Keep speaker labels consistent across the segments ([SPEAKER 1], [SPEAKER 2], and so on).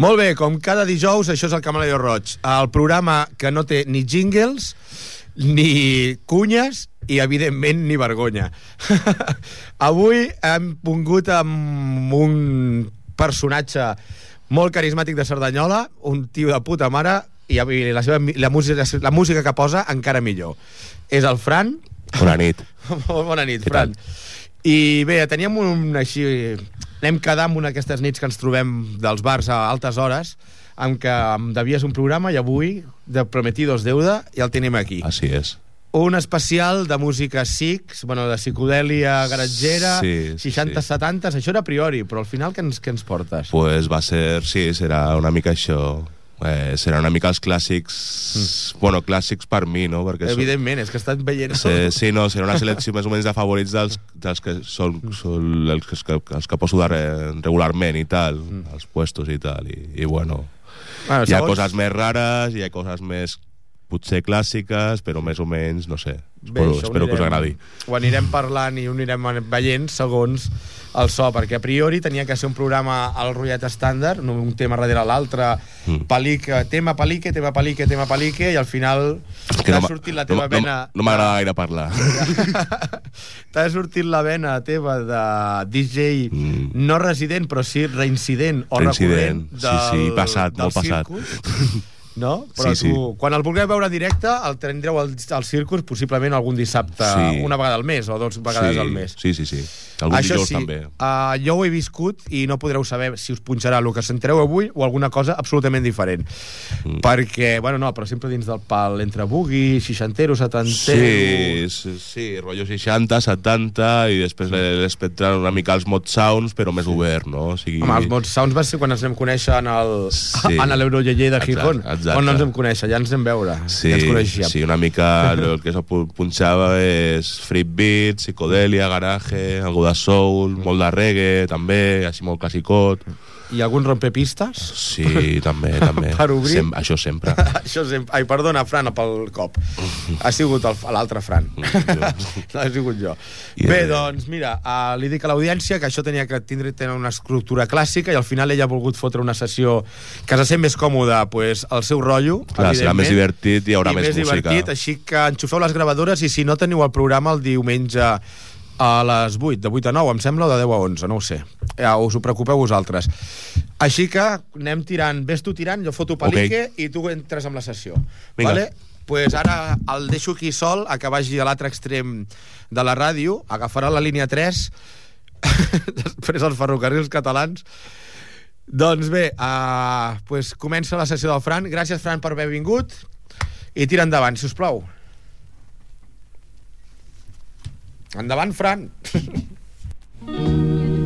[SPEAKER 1] Molt bé, com cada dijous, això és el Camaleó Roig. El programa que no té ni jingles, ni cunyes i, evidentment, ni vergonya. Avui hem pungut amb un personatge molt carismàtic de Cerdanyola, un tio de puta mare, i la, seva, la, música, la música que posa encara millor. És el Fran.
[SPEAKER 2] Bona nit.
[SPEAKER 1] Bona nit, Fran. I bé, teníem un així anem quedar amb una d'aquestes nits que ens trobem dels bars a altes hores amb què em devies un programa i avui, de Prometidos Deuda, ja el tenim aquí.
[SPEAKER 2] Així és.
[SPEAKER 1] Un especial de música SICS, bueno, de psicodèlia garatgera, sí, 60-70, sí. això era a priori, però al final què ens, què ens portes?
[SPEAKER 2] Pues va ser, sí, serà una mica això eh, seran una mica els clàssics mm. bueno, clàssics per mi, no?
[SPEAKER 1] Perquè Evidentment, són... és que estan veient
[SPEAKER 2] sí, sí, no, serà una selecció més o menys de favorits dels, dels que són, mm. són els, que, els que poso de re, regularment i tal, mm. els puestos i tal, i, i bueno, bueno hi ha segons... coses més rares, hi ha coses més potser clàssiques, però més o menys, no sé, Bé, espero, espero anirem, que us agradi.
[SPEAKER 1] Ho anirem parlant i ho anirem veient segons el so, perquè a priori tenia que ser un programa al rotllet estàndard, un tema darrere l'altre, mm. pelique, tema pelique, tema pelique, tema pelique, i al final t'ha no sortit la teva
[SPEAKER 2] no,
[SPEAKER 1] vena...
[SPEAKER 2] No, no m'agrada gaire parlar.
[SPEAKER 1] t'ha sortit la vena teva de DJ mm. no resident, però sí reincident o reincident, recurrent del,
[SPEAKER 2] sí, sí, passat, molt passat
[SPEAKER 1] no? Però sí, tu, sí. quan el vulgueu veure directe, el tindreu al, al Circus possiblement algun dissabte, sí. una vegada al mes o dues vegades
[SPEAKER 2] sí.
[SPEAKER 1] al mes.
[SPEAKER 2] Sí, sí, sí. Algun
[SPEAKER 1] Això sí,
[SPEAKER 2] també.
[SPEAKER 1] Uh, jo ho he viscut i no podreu saber si us punxarà el que sentireu avui o alguna cosa absolutament diferent. Mm. Perquè, bueno, no, però sempre dins del pal entre boogie, seixantero, setantero...
[SPEAKER 2] Sí, sí, sí, rotllo 60, 70 i després l'espectral una mica els mod sounds, però més obert, no? O sigui...
[SPEAKER 1] Home, els mod sounds va ser quan ens vam conèixer en el, sí. en de Gijón. Exacte, exacte. On no ens vam conèixer, ja ens vam veure.
[SPEAKER 2] Sí,
[SPEAKER 1] ja ens coneixíem.
[SPEAKER 2] sí, una mica el que se punxava és free beat, psicodèlia, garaje, algo de soul, molt de reggae, també, així molt classicot.
[SPEAKER 1] I algun rompepistes?
[SPEAKER 2] Sí, també, també.
[SPEAKER 1] per obrir?
[SPEAKER 2] Sem això sempre.
[SPEAKER 1] això sempre. Ai, perdona, Fran, pel cop. ha sigut l'altre Fran. no ha sigut jo. Yeah. Bé, doncs, mira, uh, li dic a l'audiència que això tenia que tindre tenir una estructura clàssica i al final ella ha volgut fotre una sessió que se sent més còmoda, pues, el seu rotllo,
[SPEAKER 2] Clar, serà més divertit i hi haurà I més, més música. Divertit,
[SPEAKER 1] així que enxufeu les gravadores i si no teniu el programa el diumenge a les 8, de 8 a 9, em sembla, o de 10 a 11, no ho sé. Ja us ho preocupeu vosaltres. Així que anem tirant, ves tu tirant, jo foto pelique okay. i tu entres amb la sessió. Vinga. Vale? pues ara el deixo aquí sol a que vagi a l'altre extrem de la ràdio, agafarà la línia 3 després els ferrocarrils catalans doncs bé, uh, pues comença la sessió del Fran gràcies Fran per haver vingut i tira endavant, si us plau Endavant, Fran.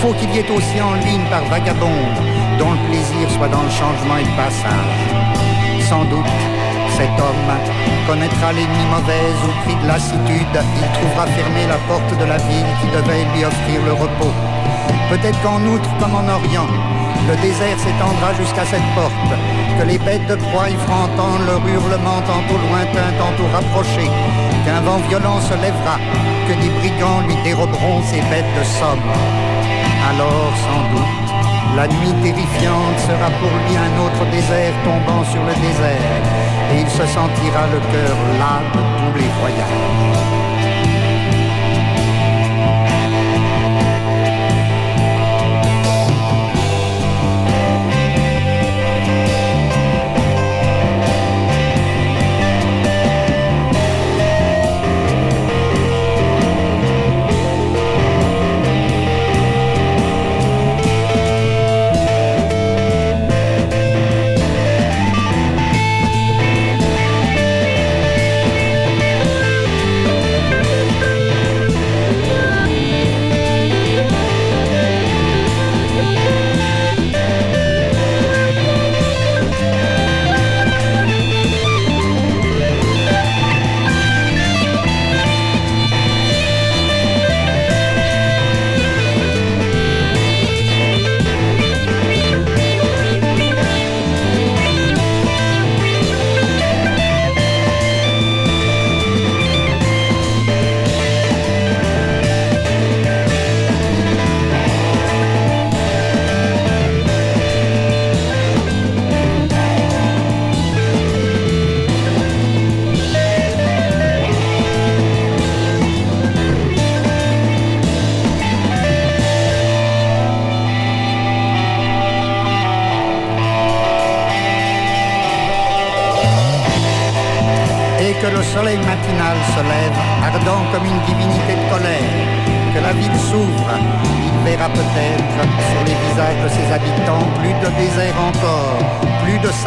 [SPEAKER 3] faut qu'il y ait aussi en lui une part vagabonde, dont le plaisir soit dans le changement et le passage. Sans doute, cet homme connaîtra l'ennemi mauvaise au prix de lassitude. Il trouvera fermée la porte de la ville qui devait lui offrir le repos. Peut-être qu'en outre, comme en Orient, le désert s'étendra jusqu'à cette porte, que les bêtes de proie y feront entendre leur hurlement tantôt lointain, tantôt rapproché, qu'un vent violent se lèvera, que des brigands lui déroberont ses bêtes de somme. Alors, sans doute, la nuit terrifiante sera pour lui un autre désert tombant sur le désert, et il se sentira le cœur las de tous les voyages.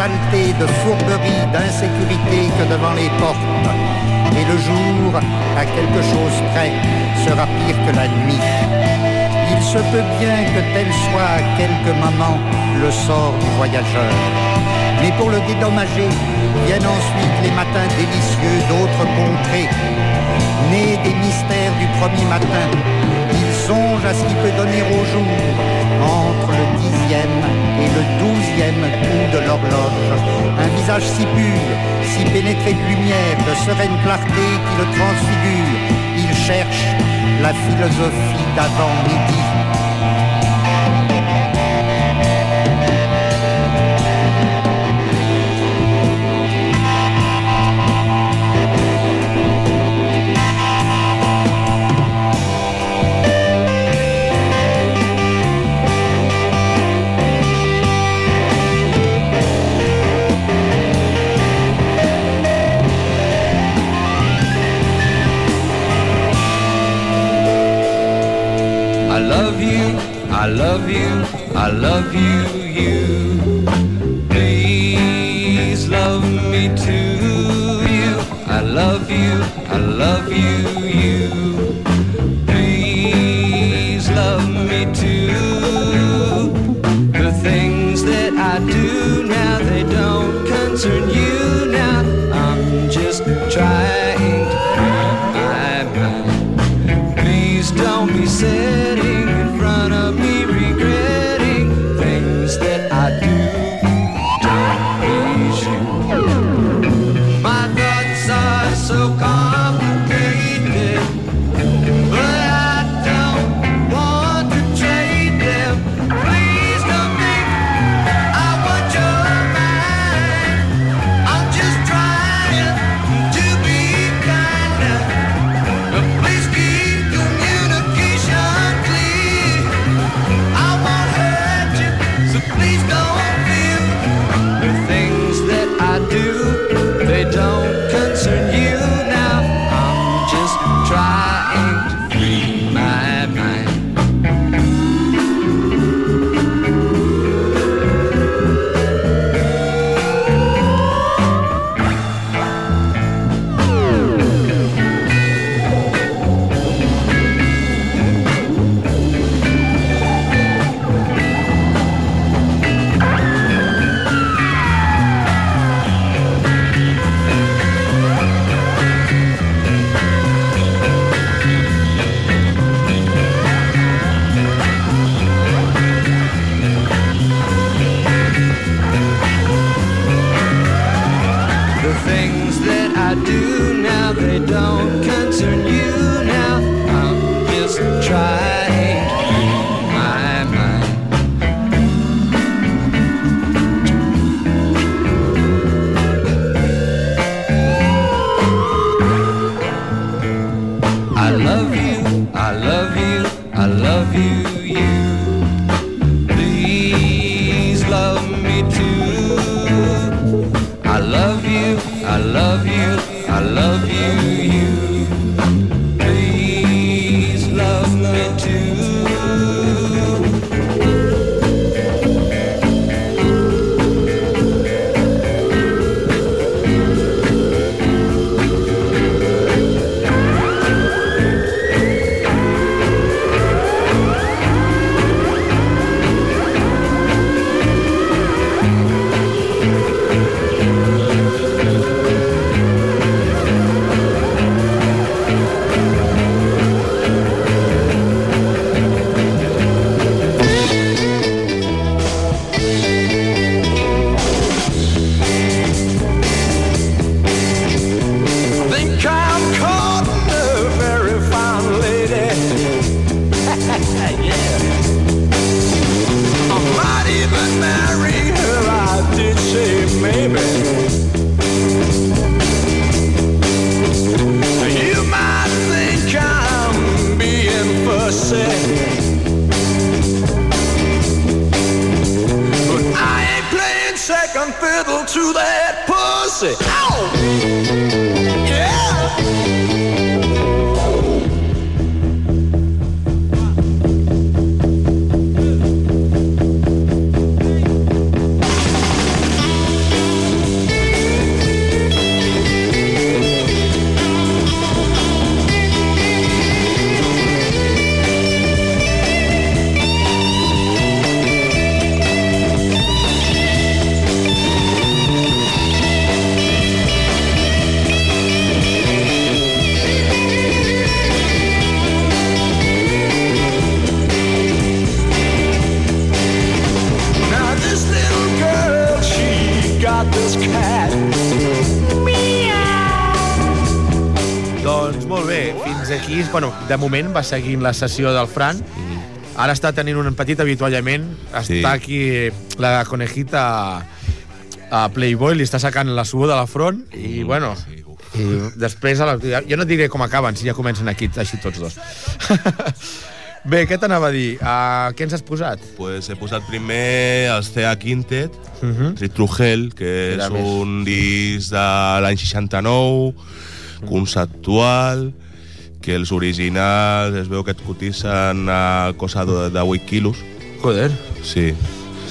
[SPEAKER 4] de fourberie, d'insécurité que devant les portes. Et le jour, à quelque chose près,
[SPEAKER 1] sera
[SPEAKER 3] pire que la nuit. Il se peut bien que tel soit à quelques moments le sort du voyageur. Mais pour le dédommager, viennent ensuite les matins délicieux d'autres contrées. Nés des mystères du premier matin, il songe à ce qui peut donner au jour entre le dixième et le douzième coup
[SPEAKER 1] de
[SPEAKER 3] l'horloge. Un visage si pur, si pénétré de lumière, de sereine clarté qui le transfigure. Il cherche la philosophie d'avant-midi.
[SPEAKER 4] So complicated.
[SPEAKER 1] De moment va seguint la sessió del Fran. Ara està tenint un petit avituallament. Està sí. aquí la conejita a Playboy, li està sacant la suor de la front i, mm, bueno, sí. i després, a la, jo no diré com acaben, si ja comencen aquí, així tots dos. Bé, què t'anava a dir? Uh, què ens has posat?
[SPEAKER 2] Pues he posat primer el CA Quintet, uh -huh. Tritrugel, que Era és més. un disc de l'any 69, conceptual, que els originals es veu que et cotitzen a cosa de, de 8 quilos.
[SPEAKER 1] Joder.
[SPEAKER 2] Sí.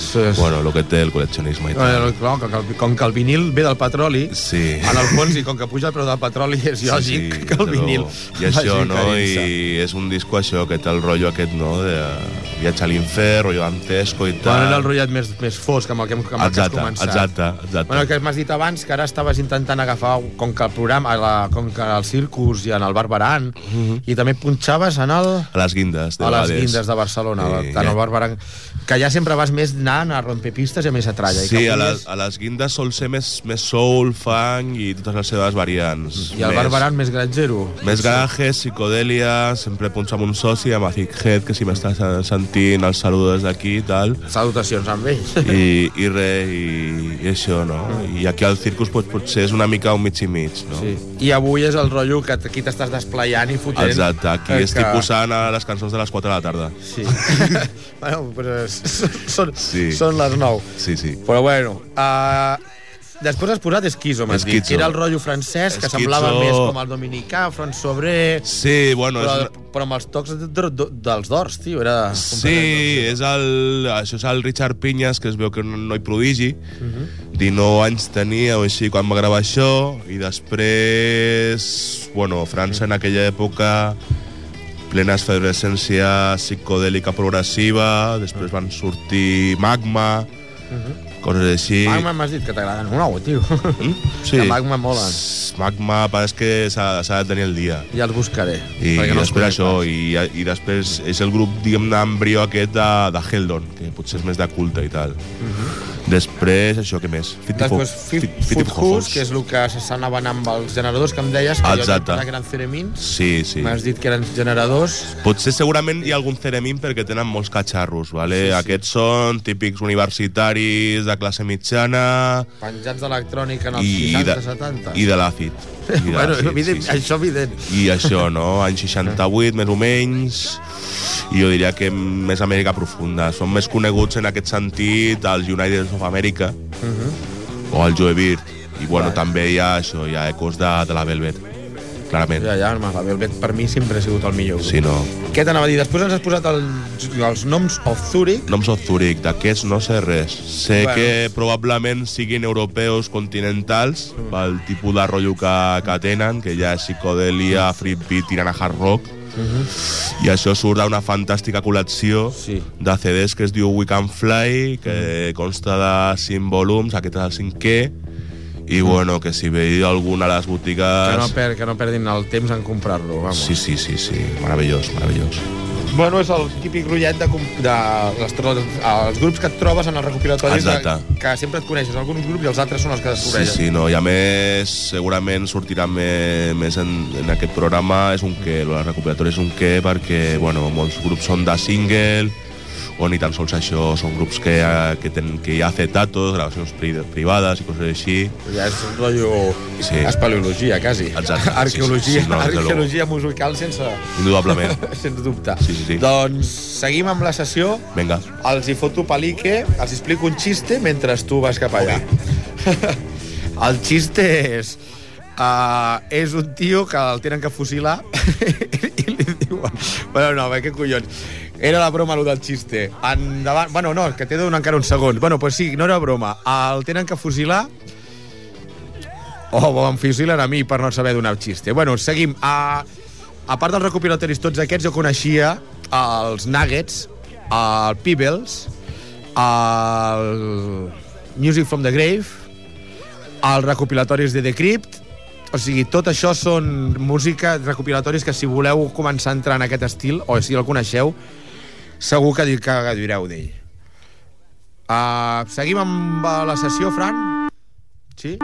[SPEAKER 2] Sí, Bueno, el que té el col·leccionisme i tal.
[SPEAKER 1] Bueno, clar, com, que el, com que el vinil ve del petroli,
[SPEAKER 2] sí.
[SPEAKER 1] en el fons, i com que puja el preu del petroli, és lògic sí, sí, que el vinil...
[SPEAKER 2] I això, no? I és un disco, això, que té el rotllo aquest, no?, de viatge a l'infern, rotllo dantesco i tal.
[SPEAKER 1] Bueno, era el rotllet més, més fosc amb el que, amb
[SPEAKER 2] exacte, el
[SPEAKER 1] que has començat.
[SPEAKER 2] Exacte, exacte.
[SPEAKER 1] Bueno, que m'has dit abans, que ara estaves intentant agafar, com que el programa, la, com que el circus i en el Barbaran, uh mhm. -huh. i també punxaves en el...
[SPEAKER 2] A les guindes,
[SPEAKER 1] de A les guindes de Barcelona, sí, en el Barbaran que ja sempre vas més anant a rompepistes i a més a tralla.
[SPEAKER 2] Sí, a les, a les guindes sol ser més, més soul, funk i totes les seves variants.
[SPEAKER 1] I el Barbaran més granjero.
[SPEAKER 2] Més garaje, psicodèlia, sempre punts amb un soci, amb Azic Head, que si m'estàs sentint els saludos d'aquí i tal.
[SPEAKER 1] Salutacions amb ells.
[SPEAKER 2] I, i res, i, i això, no? I aquí al circus pot, potser és una mica un mig i mig, no? Sí.
[SPEAKER 1] I avui és el rotllo que aquí t'estàs desplayant i fotent.
[SPEAKER 2] Exacte, aquí que... estic posant a les cançons de les 4 de la tarda.
[SPEAKER 1] Sí. bueno, pues són, sí. són les 9.
[SPEAKER 2] Sí, sí.
[SPEAKER 1] Però bueno, uh, Després has posat Esquizo, m'has dit, era el rotllo francès, que Esquizo... semblava més com el dominicà, Front Sobrer...
[SPEAKER 2] Sí, bueno...
[SPEAKER 1] Però, és... però amb els tocs de, de, de, dels dors, tio, era...
[SPEAKER 2] Sí, és el, això és el Richard Pinyas, que es veu que un noi prodigi, uh -huh. 19 anys tenia o així quan va gravar això, i després, bueno, França en aquella època plena efervescència psicodèlica progressiva, després van sortir Magma, uh mhm. -huh. coses així.
[SPEAKER 1] Magma m'has dit que t'agraden molt, tio. Mm?
[SPEAKER 2] Sí.
[SPEAKER 1] Que Magma mola.
[SPEAKER 2] Magma pareix que s'ha de tenir el dia.
[SPEAKER 1] Ja els buscaré.
[SPEAKER 2] I, i no després això, i, i després és el grup, diguem-ne, embrió aquest de, de Heldon, que potser és més de culte i tal. Uh mhm. -huh. Després, això, què més?
[SPEAKER 1] Després, House, que és el que s'anaven amb els generadors que em deies, que
[SPEAKER 2] Exacte.
[SPEAKER 1] jo que eren ceremins.
[SPEAKER 2] Sí, sí.
[SPEAKER 1] M'has dit que eren generadors.
[SPEAKER 2] Potser segurament hi ha algun ceremin perquè tenen molts catxarros, vale? Sí, sí. Aquests són típics universitaris de classe mitjana...
[SPEAKER 1] Penjats d'electrònica en els 60-70.
[SPEAKER 2] I de l'àcid. I,
[SPEAKER 1] bueno, sí, evident, sí, sí. això evident.
[SPEAKER 2] I això, no? Any 68, més o menys, i jo diria que més Amèrica Profunda. Són més coneguts en aquest sentit els United of America uh mhm. -huh. o el Joe Beard. I bueno, Clar. també hi ha això, hi ha ecos de, de la Velvet clarament.
[SPEAKER 1] Ja, ja, home, la Velvet per mi sempre ha sigut el millor.
[SPEAKER 2] Sí, no.
[SPEAKER 1] Què t'anava a dir? Després ens has posat els, els noms of Zurich.
[SPEAKER 2] Noms of Zurich, d'aquests no sé res. Sé bueno. que probablement siguin europeus continentals, mm. pel tipus de rotllo que, que tenen, que ja és psicodelia, free beat, tirant a hard rock, Uh mhm. -huh. i això surt d'una fantàstica col·lecció sí. de CDs que es diu We Can Fly que uh -huh. consta de 5 volums aquest és el cinquè i bueno, que si veieu alguna de les botigues...
[SPEAKER 1] Que no, per, que no perdin el temps en comprar-lo, vamos.
[SPEAKER 2] Sí, sí, sí, sí, meravellós, meravellós.
[SPEAKER 1] Bueno, és el típic rotllet de, de les, els grups que et trobes en els recopilatoris de, que sempre et coneixes alguns grups i els altres són els que descobreixes.
[SPEAKER 2] Sí, sí, no, i a més segurament sortirà més, més en, en aquest programa és un què, el recopilatori és un què perquè, bueno, molts grups són de single, o ni tan sols això, són grups que, eh, que, ten, que hi ha acetatos, gravacions pri privades i coses així.
[SPEAKER 1] Ja és un rotllo sí. espeleologia, quasi.
[SPEAKER 2] Exacte.
[SPEAKER 1] arqueologia, sí, sí, no, arqueologia musical sense...
[SPEAKER 2] Indudablement.
[SPEAKER 1] sense dubte.
[SPEAKER 2] Sí, sí, sí.
[SPEAKER 1] Doncs seguim amb la sessió.
[SPEAKER 2] Vinga.
[SPEAKER 1] Els hi foto palique, els explico un xiste mentre tu vas cap allà. Okay. el xiste és... Uh, és un tio que el tenen que fusilar i li diuen... Bueno, no, què collons era la broma, allò del xiste. Endavant... Bueno, no, que t'he de donar encara uns segons. Bueno, pues sí, no era broma. El tenen que fusilar o oh, em fusilen a mi per no saber donar xiste. Bueno, seguim. A, a part dels recopilatoris tots aquests, jo coneixia els Nuggets, el Peebles, el Music from the Grave, els recopilatoris de The Crypt, o sigui, tot això són música, recopilatoris que si voleu començar a entrar en aquest estil, o si el coneixeu, segur que, que direu d'ell. Uh, seguim amb la sessió, Fran? Sí?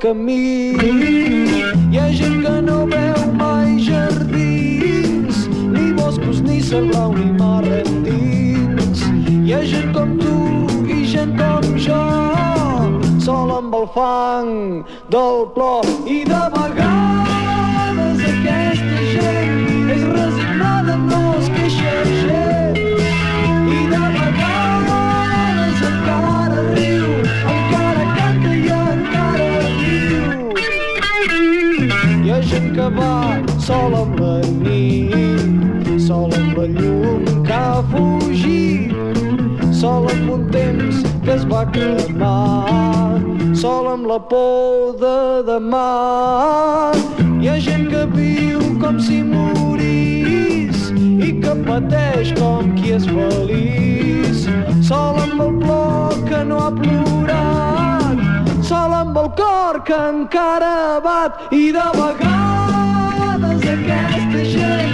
[SPEAKER 5] welcome me la de demà. Hi ha gent que viu com si morís i que pateix com qui és feliç. Sol amb el plor que no ha plorat, sol amb el cor que encara bat i de vegades aquesta gent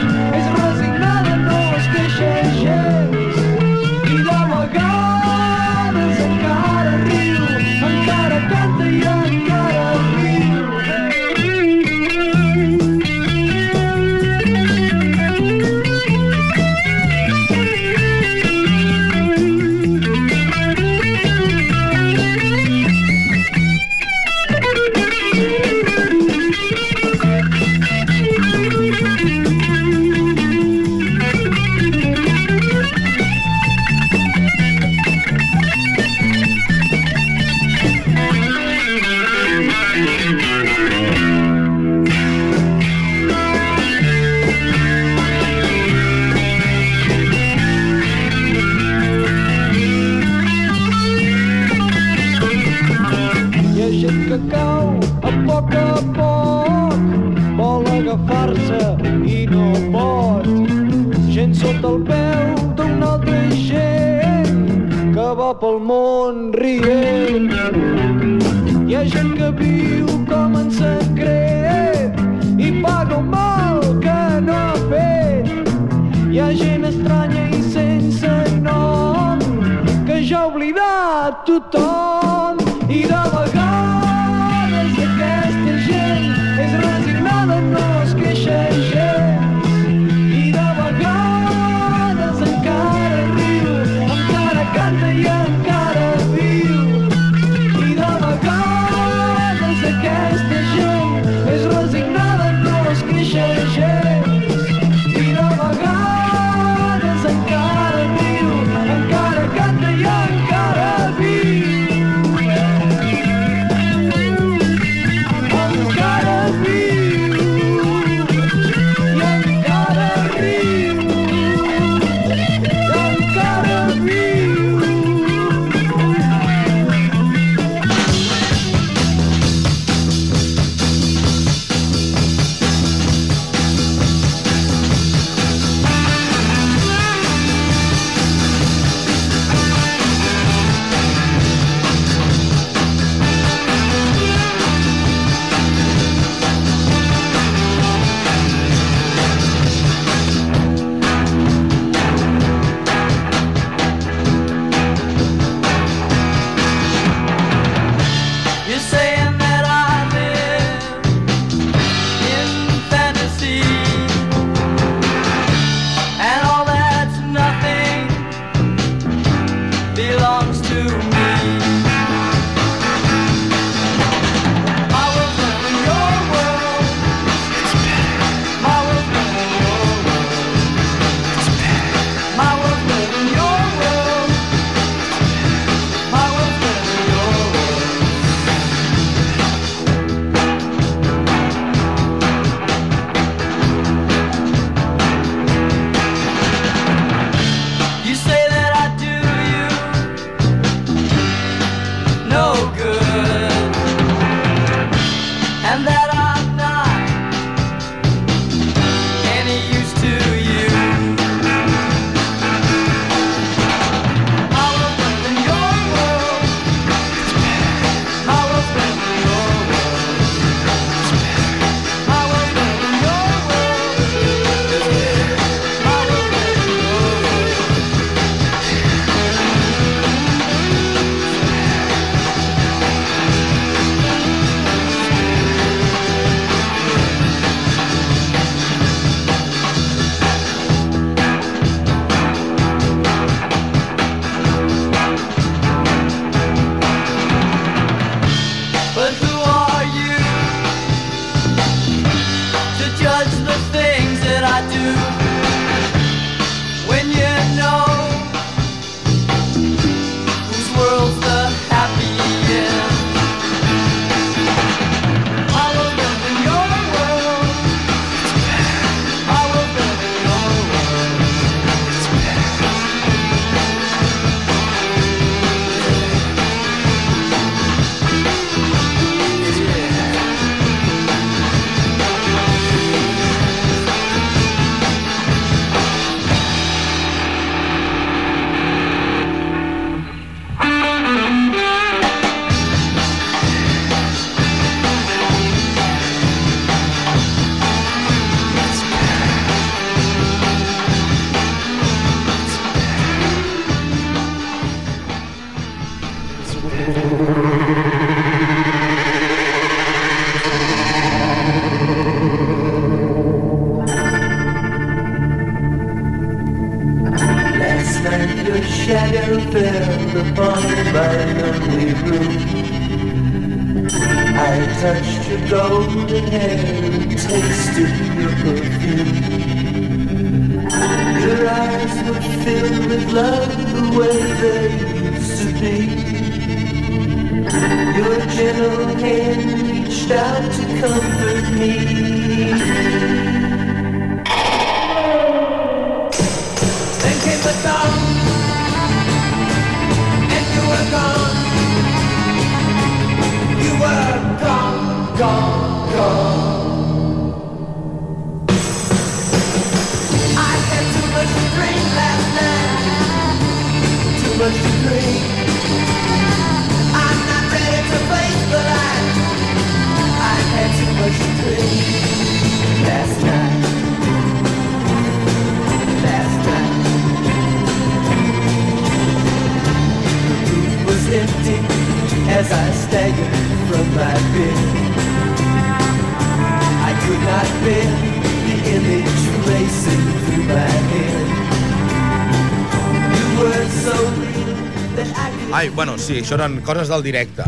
[SPEAKER 1] sí, això eren coses del directe.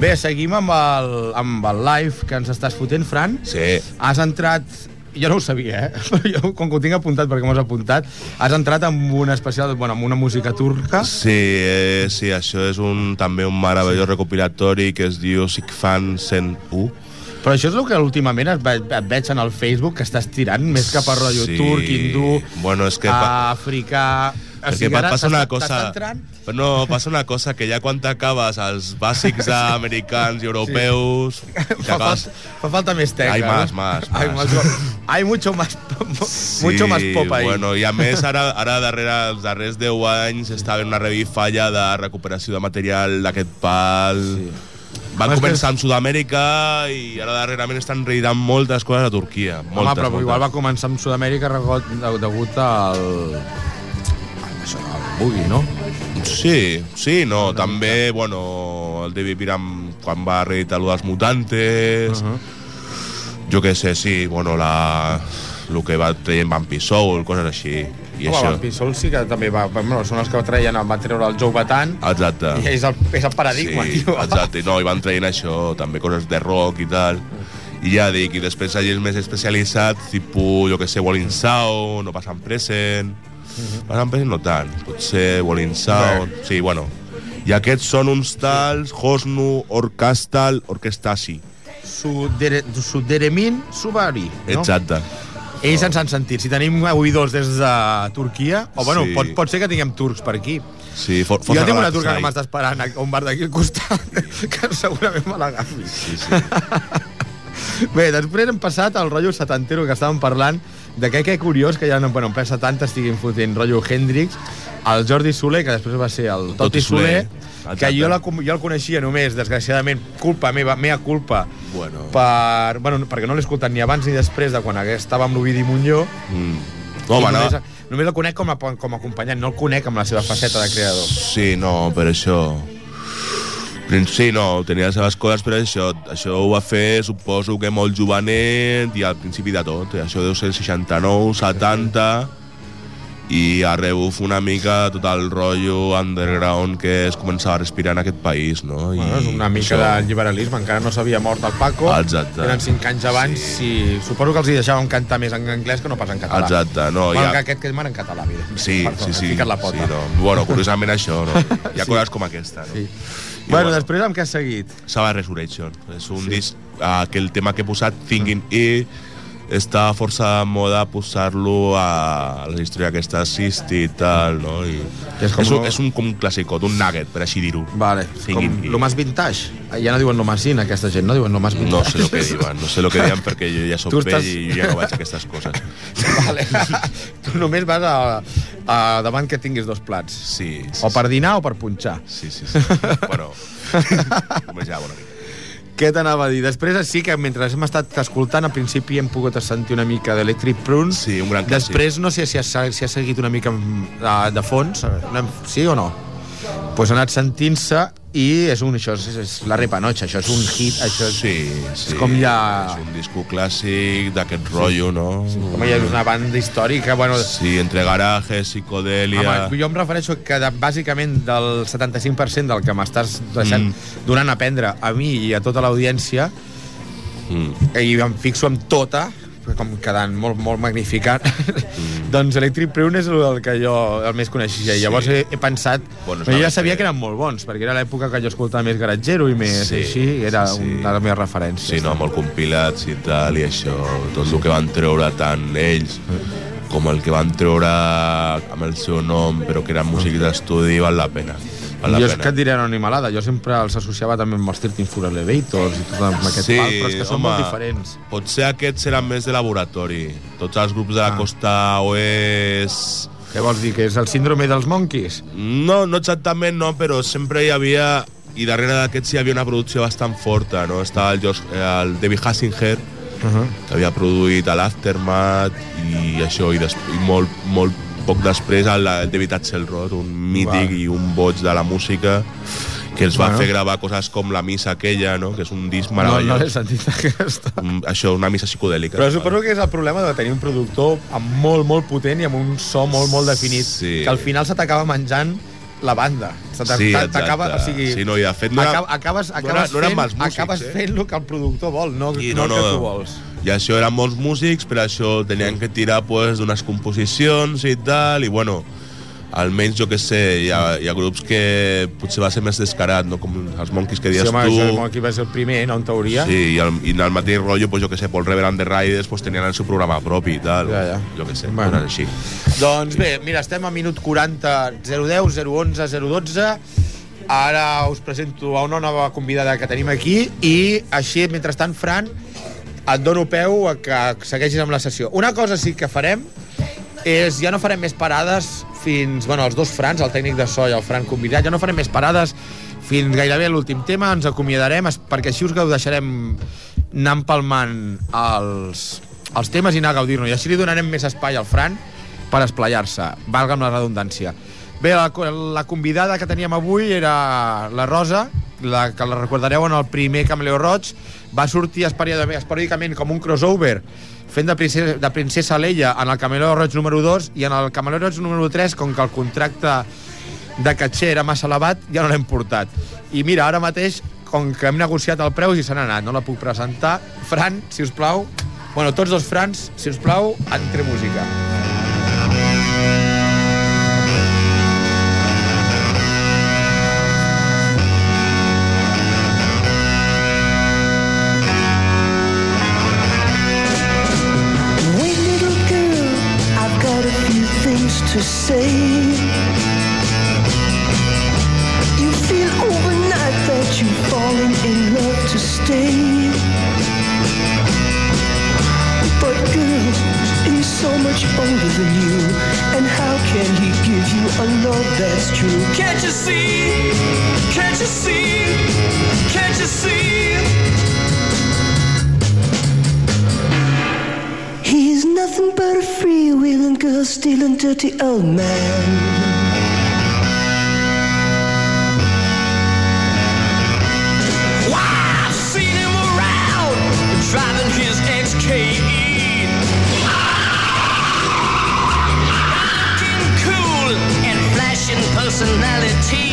[SPEAKER 1] Bé, seguim amb el, amb el live que ens estàs fotent, Fran.
[SPEAKER 2] Sí.
[SPEAKER 1] Has entrat... Jo no ho sabia, eh? Però jo, com que ho tinc apuntat perquè m'ho has apuntat, has entrat amb una especial, bueno, amb una música turca.
[SPEAKER 2] Sí, eh, sí, això és un, també un meravellós recopilatori que es diu Sikfan 101.
[SPEAKER 1] Però això és el que últimament et, et veig en el Facebook, que estàs tirant més cap a rotllo
[SPEAKER 2] Sí.
[SPEAKER 1] turc, hindú,
[SPEAKER 2] Bueno, és que pa-
[SPEAKER 1] africà...
[SPEAKER 2] Perquè
[SPEAKER 1] sigui, ara
[SPEAKER 2] passa una cosa... Però no, passa una cosa, que ja quan t'acabes els bàsics americans i europeus... i
[SPEAKER 1] Fa,
[SPEAKER 2] t'acabes-
[SPEAKER 1] falta, fa falta més teca.
[SPEAKER 2] Hay más,
[SPEAKER 1] ¿no?
[SPEAKER 2] más,
[SPEAKER 1] Hay,
[SPEAKER 2] más.
[SPEAKER 1] hay mucho más, mucho más pop ahí.
[SPEAKER 2] bueno, i a més, ara, ara darrere, els darrers 10 anys està havent una revifalla de recuperació de material d'aquest pal... Sí. Van
[SPEAKER 1] Home,
[SPEAKER 2] començar amb Sud-amèrica i ara darrerament estan reeditant moltes coses a Turquia. Moltes,
[SPEAKER 1] Home, però
[SPEAKER 2] moltes.
[SPEAKER 1] igual va començar amb Sud-amèrica degut al... Això, al boogie, no?
[SPEAKER 2] Sí, sí, no, també, bueno, el David Piram quan va reeditar lo dels mutantes, uh -huh. jo què sé, sí, bueno, la, el que va traient Vampy Soul, coses així, i
[SPEAKER 1] Home,
[SPEAKER 2] això.
[SPEAKER 1] el Pissol sí que també va... Bueno, són els que treien, va treure el Joe Batant,
[SPEAKER 2] Exacte.
[SPEAKER 1] i és el, és el paradigma,
[SPEAKER 2] sí,
[SPEAKER 1] tio.
[SPEAKER 2] exacte, no, i van traient això, també coses de rock i tal, i ja dic, i després allà els més especialitzats, tipus, jo què sé, Walling Sound, no passen present, passen present no tant, potser Walling Sound, sí, bueno, i aquests són uns tals Hosnu Orcastal Orquestasi.
[SPEAKER 1] Sudere, Suderemin Subari, no?
[SPEAKER 2] Exacte.
[SPEAKER 1] Ells ens han sentit. Si tenim oïdors des de Turquia, o bueno,
[SPEAKER 2] Sí.
[SPEAKER 1] pot, pot ser que tinguem turcs per aquí.
[SPEAKER 2] Sí, for,
[SPEAKER 1] jo tinc una turca que m'està esperant a un bar d'aquí al costat, que segurament me l'agafi.
[SPEAKER 2] Sí, sí.
[SPEAKER 1] Bé, després hem passat al rotllo setantero que estàvem parlant de que, que curiós que ja no, bueno, en ple 70 estiguin fotent rotllo Hendrix, el Jordi Soler, que després va ser el Toti,
[SPEAKER 2] Toti
[SPEAKER 1] Soler,
[SPEAKER 2] Soler.
[SPEAKER 1] que jo, la, jo el coneixia només, desgraciadament, culpa meva, mea culpa,
[SPEAKER 2] Bueno.
[SPEAKER 1] per, bueno, perquè no l'he escoltat ni abans ni després de quan estava amb l'Ovidi Montlló,
[SPEAKER 2] Mm.
[SPEAKER 1] i
[SPEAKER 2] Home,
[SPEAKER 1] només,
[SPEAKER 2] no.
[SPEAKER 1] només el conec com a, com a acompanyant, no el conec amb la seva faceta de creador.
[SPEAKER 2] Sí, no, per això... Sí, no, tenia les seves coses, però això, això ho va fer, suposo que molt jovenet i al principi de tot. eh? Això deu ser el 69, 70, i arreu una mica tot el rotllo underground que es començava a respirar en aquest país, no? I
[SPEAKER 1] Bueno, és una mica
[SPEAKER 2] això-
[SPEAKER 1] de liberalisme, encara no s'havia mort el Paco,
[SPEAKER 2] Exacte.
[SPEAKER 1] eren 5 anys abans, sí. i suposo que els hi deixàvem cantar més en anglès que no pas en català.
[SPEAKER 2] Exacte, no,
[SPEAKER 1] bueno,
[SPEAKER 2] ja-
[SPEAKER 1] que aquest que es en català, evidentment.
[SPEAKER 2] Sí,
[SPEAKER 1] Perdona,
[SPEAKER 2] sí, sí.
[SPEAKER 1] La pota.
[SPEAKER 2] Sí, no. Bueno, curiosament això, no? Hi ha
[SPEAKER 1] Sí.
[SPEAKER 2] coses com aquesta, no?
[SPEAKER 1] Sí. Bueno,
[SPEAKER 2] bueno.
[SPEAKER 1] després amb què has seguit?
[SPEAKER 2] Sabbath Resurrection. És un sí. disc uh, que el tema que he posat, Thinking E, està força de moda posar-lo a la història aquesta Sisti i tal, no? I
[SPEAKER 1] Que és
[SPEAKER 2] és,
[SPEAKER 1] com
[SPEAKER 2] com un,
[SPEAKER 1] lo-
[SPEAKER 2] és un, com un clàssicot, un nugget, per així dir-ho.
[SPEAKER 1] Vale,
[SPEAKER 2] Thinking
[SPEAKER 1] com
[SPEAKER 2] E.
[SPEAKER 1] lo más vintage. Ja no diuen lo más in, aquesta gent, no diuen lo más vintage.
[SPEAKER 2] No sé el que diuen, no sé el que diuen perquè jo ja soc
[SPEAKER 1] Tu
[SPEAKER 2] vell
[SPEAKER 1] estàs-
[SPEAKER 2] i ja no vaig a aquestes coses.
[SPEAKER 1] Vale. tu només vas a, a davant que tinguis dos plats.
[SPEAKER 2] Sí, sí,
[SPEAKER 1] O per dinar o per punxar.
[SPEAKER 2] sí, sí, sí. Bueno, ja, una mica.
[SPEAKER 1] Què t'anava a dir? Després sí que mentre hem estat escoltant, al principi hem pogut sentir una mica d'Electric Prunes.
[SPEAKER 2] Sí, un gran clàssic.
[SPEAKER 1] Després no sé si has, si has seguit una mica mm, de, fons. Sí o no? Pues ha anat sentint-se i és un, això és, és la repanocha, això és un hit, això és,
[SPEAKER 2] Sí, sí.
[SPEAKER 1] és com ja...
[SPEAKER 2] És un disco clàssic d'aquest rotllo, no?
[SPEAKER 1] Com ja és una banda històrica, bueno,
[SPEAKER 2] Sí, entre garaje, psicodelia...
[SPEAKER 1] Home, jo em refereixo que de, bàsicament del 75% del que m'estàs deixant mm. donant a aprendre a mi i a tota l'audiència
[SPEAKER 2] Mm.
[SPEAKER 1] i em fixo en tota com quedant molt, molt magnificat mm. doncs Electric Prune és el que jo el més coneixia i
[SPEAKER 2] Sí.
[SPEAKER 1] llavors he, he pensat
[SPEAKER 2] Bueno,
[SPEAKER 1] jo ja sabia que eren molt bons perquè era l'època que jo escoltava més garatgero i més
[SPEAKER 2] Sí,
[SPEAKER 1] així, era
[SPEAKER 2] sí, sí.
[SPEAKER 1] una de les meves referències
[SPEAKER 2] Sí, no, molt compilats i tal, i això, tot el que van treure tant ells com el que van treure amb el seu nom, però que eren músics d'estudi, val la pena. Val
[SPEAKER 1] jo és
[SPEAKER 2] pena.
[SPEAKER 1] que et diré una animalada, jo sempre els associava també amb els 13 for Elevators i tot amb aquest
[SPEAKER 2] Sí,
[SPEAKER 1] pal, però és que són
[SPEAKER 2] home,
[SPEAKER 1] molt diferents
[SPEAKER 2] Potser aquests seran més de laboratori. Tots els grups de la
[SPEAKER 1] Ah.
[SPEAKER 2] costa oest...
[SPEAKER 1] què vols dir, que és el síndrome dels monkeys?
[SPEAKER 2] No, no exactament, no, però sempre hi havia... I darrere d'aquests hi havia una producció bastant forta, no? Estava el, Josh, eh, el David Hassinger,
[SPEAKER 1] Uh -huh.
[SPEAKER 2] que havia produït l'Aftermath i això, i, des, i molt, molt poc després el, David Axelrod, un mític
[SPEAKER 1] Va.
[SPEAKER 2] i un boig de la música que els va
[SPEAKER 1] Bueno.
[SPEAKER 2] fer gravar coses com la missa aquella, no? que és un disc
[SPEAKER 1] No, no
[SPEAKER 2] meravellós.
[SPEAKER 1] l'he sentit aquesta.
[SPEAKER 2] Un- això, una missa psicodèlica.
[SPEAKER 1] Però suposo que és el problema de tenir un productor amb molt, molt potent i amb un so molt, molt definit,
[SPEAKER 2] Sí.
[SPEAKER 1] que al final se t'acaba menjant la banda.
[SPEAKER 2] Sí,
[SPEAKER 1] t'acaba- o sigui,
[SPEAKER 2] Sí, no, i de fet no era-
[SPEAKER 1] acab- acabes,
[SPEAKER 2] no era-
[SPEAKER 1] acabes,
[SPEAKER 2] no
[SPEAKER 1] fent,
[SPEAKER 2] músics,
[SPEAKER 1] acabes
[SPEAKER 2] eh?
[SPEAKER 1] fent el que el productor vol, no,
[SPEAKER 2] I
[SPEAKER 1] no,
[SPEAKER 2] no,
[SPEAKER 1] el que tu vols.
[SPEAKER 2] I això eren molts músics, per això tenien que tirar pues, d'unes composicions i tal, i bueno, almenys jo que sé, hi ha, hi ha grups que potser va ser més descarat, no? com els Monkeys que
[SPEAKER 1] Sí,
[SPEAKER 2] dius
[SPEAKER 1] home,
[SPEAKER 2] tu.
[SPEAKER 1] això aquí va ser el primer, no, en teoria.
[SPEAKER 2] Sí, i, el, i en el mateix rotllo, pues, jo que sé, Paul Reverend The Riders pues, tenien el seu programa propi i tal.
[SPEAKER 1] Ja, ja.
[SPEAKER 2] Jo que sé,
[SPEAKER 1] Bueno.
[SPEAKER 2] bueno. així.
[SPEAKER 1] Doncs bé, mira, estem a minut 40, 010, 011, 012. Ara us presento a una nova convidada que tenim aquí i així, mentrestant, Fran, et dono peu a que segueixis amb la sessió. Una cosa sí que farem és, ja no farem més parades fins, bueno, els dos Frans, el tècnic de so i el Fran convidat, ja no farem més parades fins gairebé a l'últim tema, ens acomiadarem perquè així us deixarem anar empalmant els, els temes i anar a gaudir-nos, i així li donarem més espai al Fran per esplayar-se, valga amb la redundància. Bé, la, la convidada que teníem avui era la Rosa, la que la recordareu en el primer Camleo Roig, va sortir esporàdicament com un crossover fent de princesa, de princesa Leia en el Camaleó Roig número 2 i en el Camaleó Roig número 3, com que el contracte de catxer era massa elevat, ja no l'hem portat. I mira, ara mateix, com que hem negociat el preu i se n'ha anat, no la puc presentar. Fran, si us plau, bueno, tots dos Frans, si us plau, entre música.
[SPEAKER 6] Wait, to say. You feel overnight that you've fallen in love to stay. But girl, he's so much older than you. And how can he give you a love that's true? Can't you see? Can't you see? Can't you see? Nothing but a freewheeling girl stealing dirty old man. I've seen him around driving his XKE. Looking cool and flashing personality.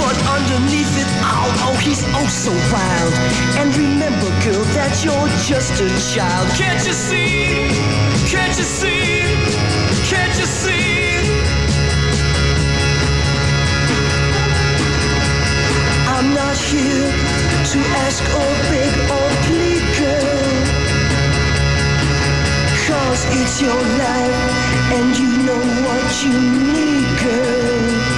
[SPEAKER 6] But underneath oh, he's oh so wild. And remember, girl, that you're just a child. Can't you see? Can't you see? Can't you see? I'm not here to ask or beg or plead, girl. Cause it's your life and you know what you need, girl.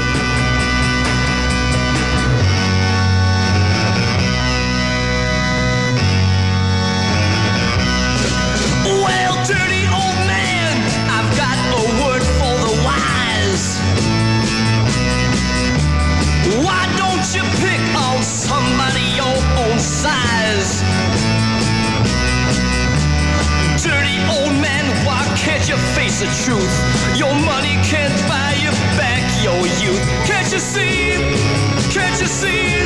[SPEAKER 6] you face the truth? Your money can't buy you back your youth. Can't you see? Can't you
[SPEAKER 4] see?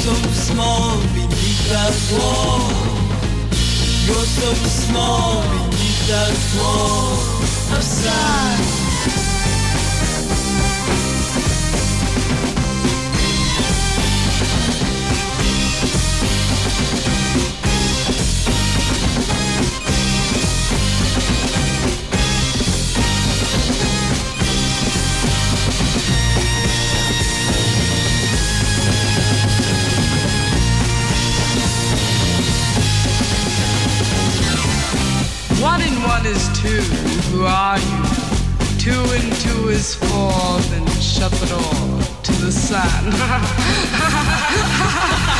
[SPEAKER 4] so small beneath that wall. You're so small beneath that wall of sight. is two. Who are you? Two and two is four. Then shut the door to the sun.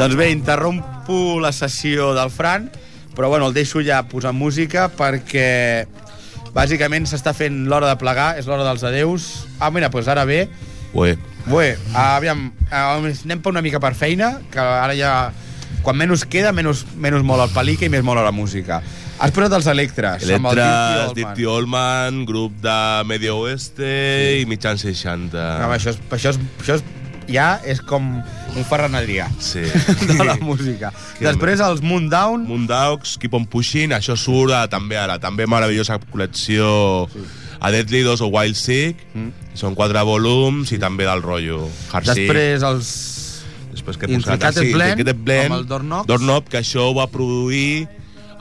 [SPEAKER 1] Doncs bé, interrompo la sessió del Fran, però bueno, el deixo ja posar música perquè bàsicament s'està fent l'hora de plegar, és l'hora dels adeus. Ah, mira, doncs ara ve.
[SPEAKER 2] Ué,
[SPEAKER 1] Bé, aviam, eh, anem per una mica per feina, que ara ja... Quan menys queda, menys, menys molt el pelica i més molt la música. Has posat els Electres, amb el
[SPEAKER 2] Electres,
[SPEAKER 1] Dirty Oldman.
[SPEAKER 2] Grup de Medio Oeste i mitjan 60.
[SPEAKER 1] No, això, és, això, és, això és, ja és com un Ferran Adrià
[SPEAKER 2] Sí.
[SPEAKER 1] de la música.
[SPEAKER 2] Que
[SPEAKER 1] Després els Moondown,
[SPEAKER 2] Moondogs, Keep on Pushing, això surt a, també ara, també meravellosa col·lecció sí. a Deadly 2 o Wild Sick, mm. són quatre volums i també del rotllo Hard
[SPEAKER 1] després els
[SPEAKER 2] Després que he posat
[SPEAKER 1] Intricated
[SPEAKER 2] així,
[SPEAKER 1] Blend,
[SPEAKER 2] Blend,
[SPEAKER 1] amb el Doorknobs.
[SPEAKER 2] Doorknob, que això ho va produir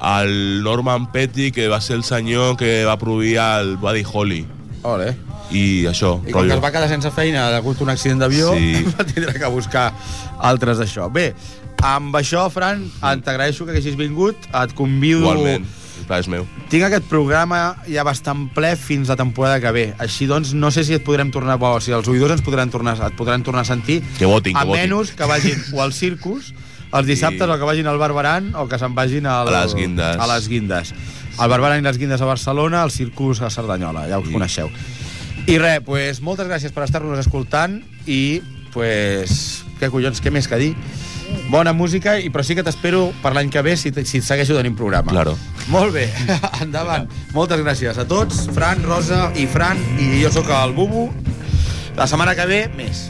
[SPEAKER 2] el Norman Petty, que va ser el senyor que va produir el Buddy Holly.
[SPEAKER 1] Ole.
[SPEAKER 2] I això,
[SPEAKER 1] I com que
[SPEAKER 2] rotllo.
[SPEAKER 1] es va quedar sense feina degut a un accident d'avió,
[SPEAKER 2] Sí.
[SPEAKER 1] va tindre que buscar altres d'això. Bé, amb això, Fran, mm. t'agraeixo que haguessis vingut, et convido...
[SPEAKER 2] Igualment, el pla és meu.
[SPEAKER 1] Tinc aquest programa ja bastant ple fins la temporada que ve. Així doncs, no sé si et podrem tornar... O si els oïdors ens podran tornar, et podran tornar a sentir.
[SPEAKER 2] Que votin, que
[SPEAKER 1] a
[SPEAKER 2] votin.
[SPEAKER 1] menys que vagin o al circus, els dissabtes,
[SPEAKER 2] Sí.
[SPEAKER 1] o que vagin al Barberan, o que se'n vagin al,
[SPEAKER 2] A les Guindes.
[SPEAKER 1] A les Guindes. El Barberan i les Guindes a Barcelona, el circus a Cerdanyola, ja us
[SPEAKER 2] I-
[SPEAKER 1] coneixeu. I res, pues, moltes gràcies per estar-nos escoltant i, pues, què collons, què més que dir? Bona música, i però sí que t'espero per l'any que ve si, si et segueixo tenint programa.
[SPEAKER 2] Claro.
[SPEAKER 1] Molt bé, endavant. Moltes gràcies a tots, Fran, Rosa i Fran, i jo sóc el Bubu. La setmana que ve, més.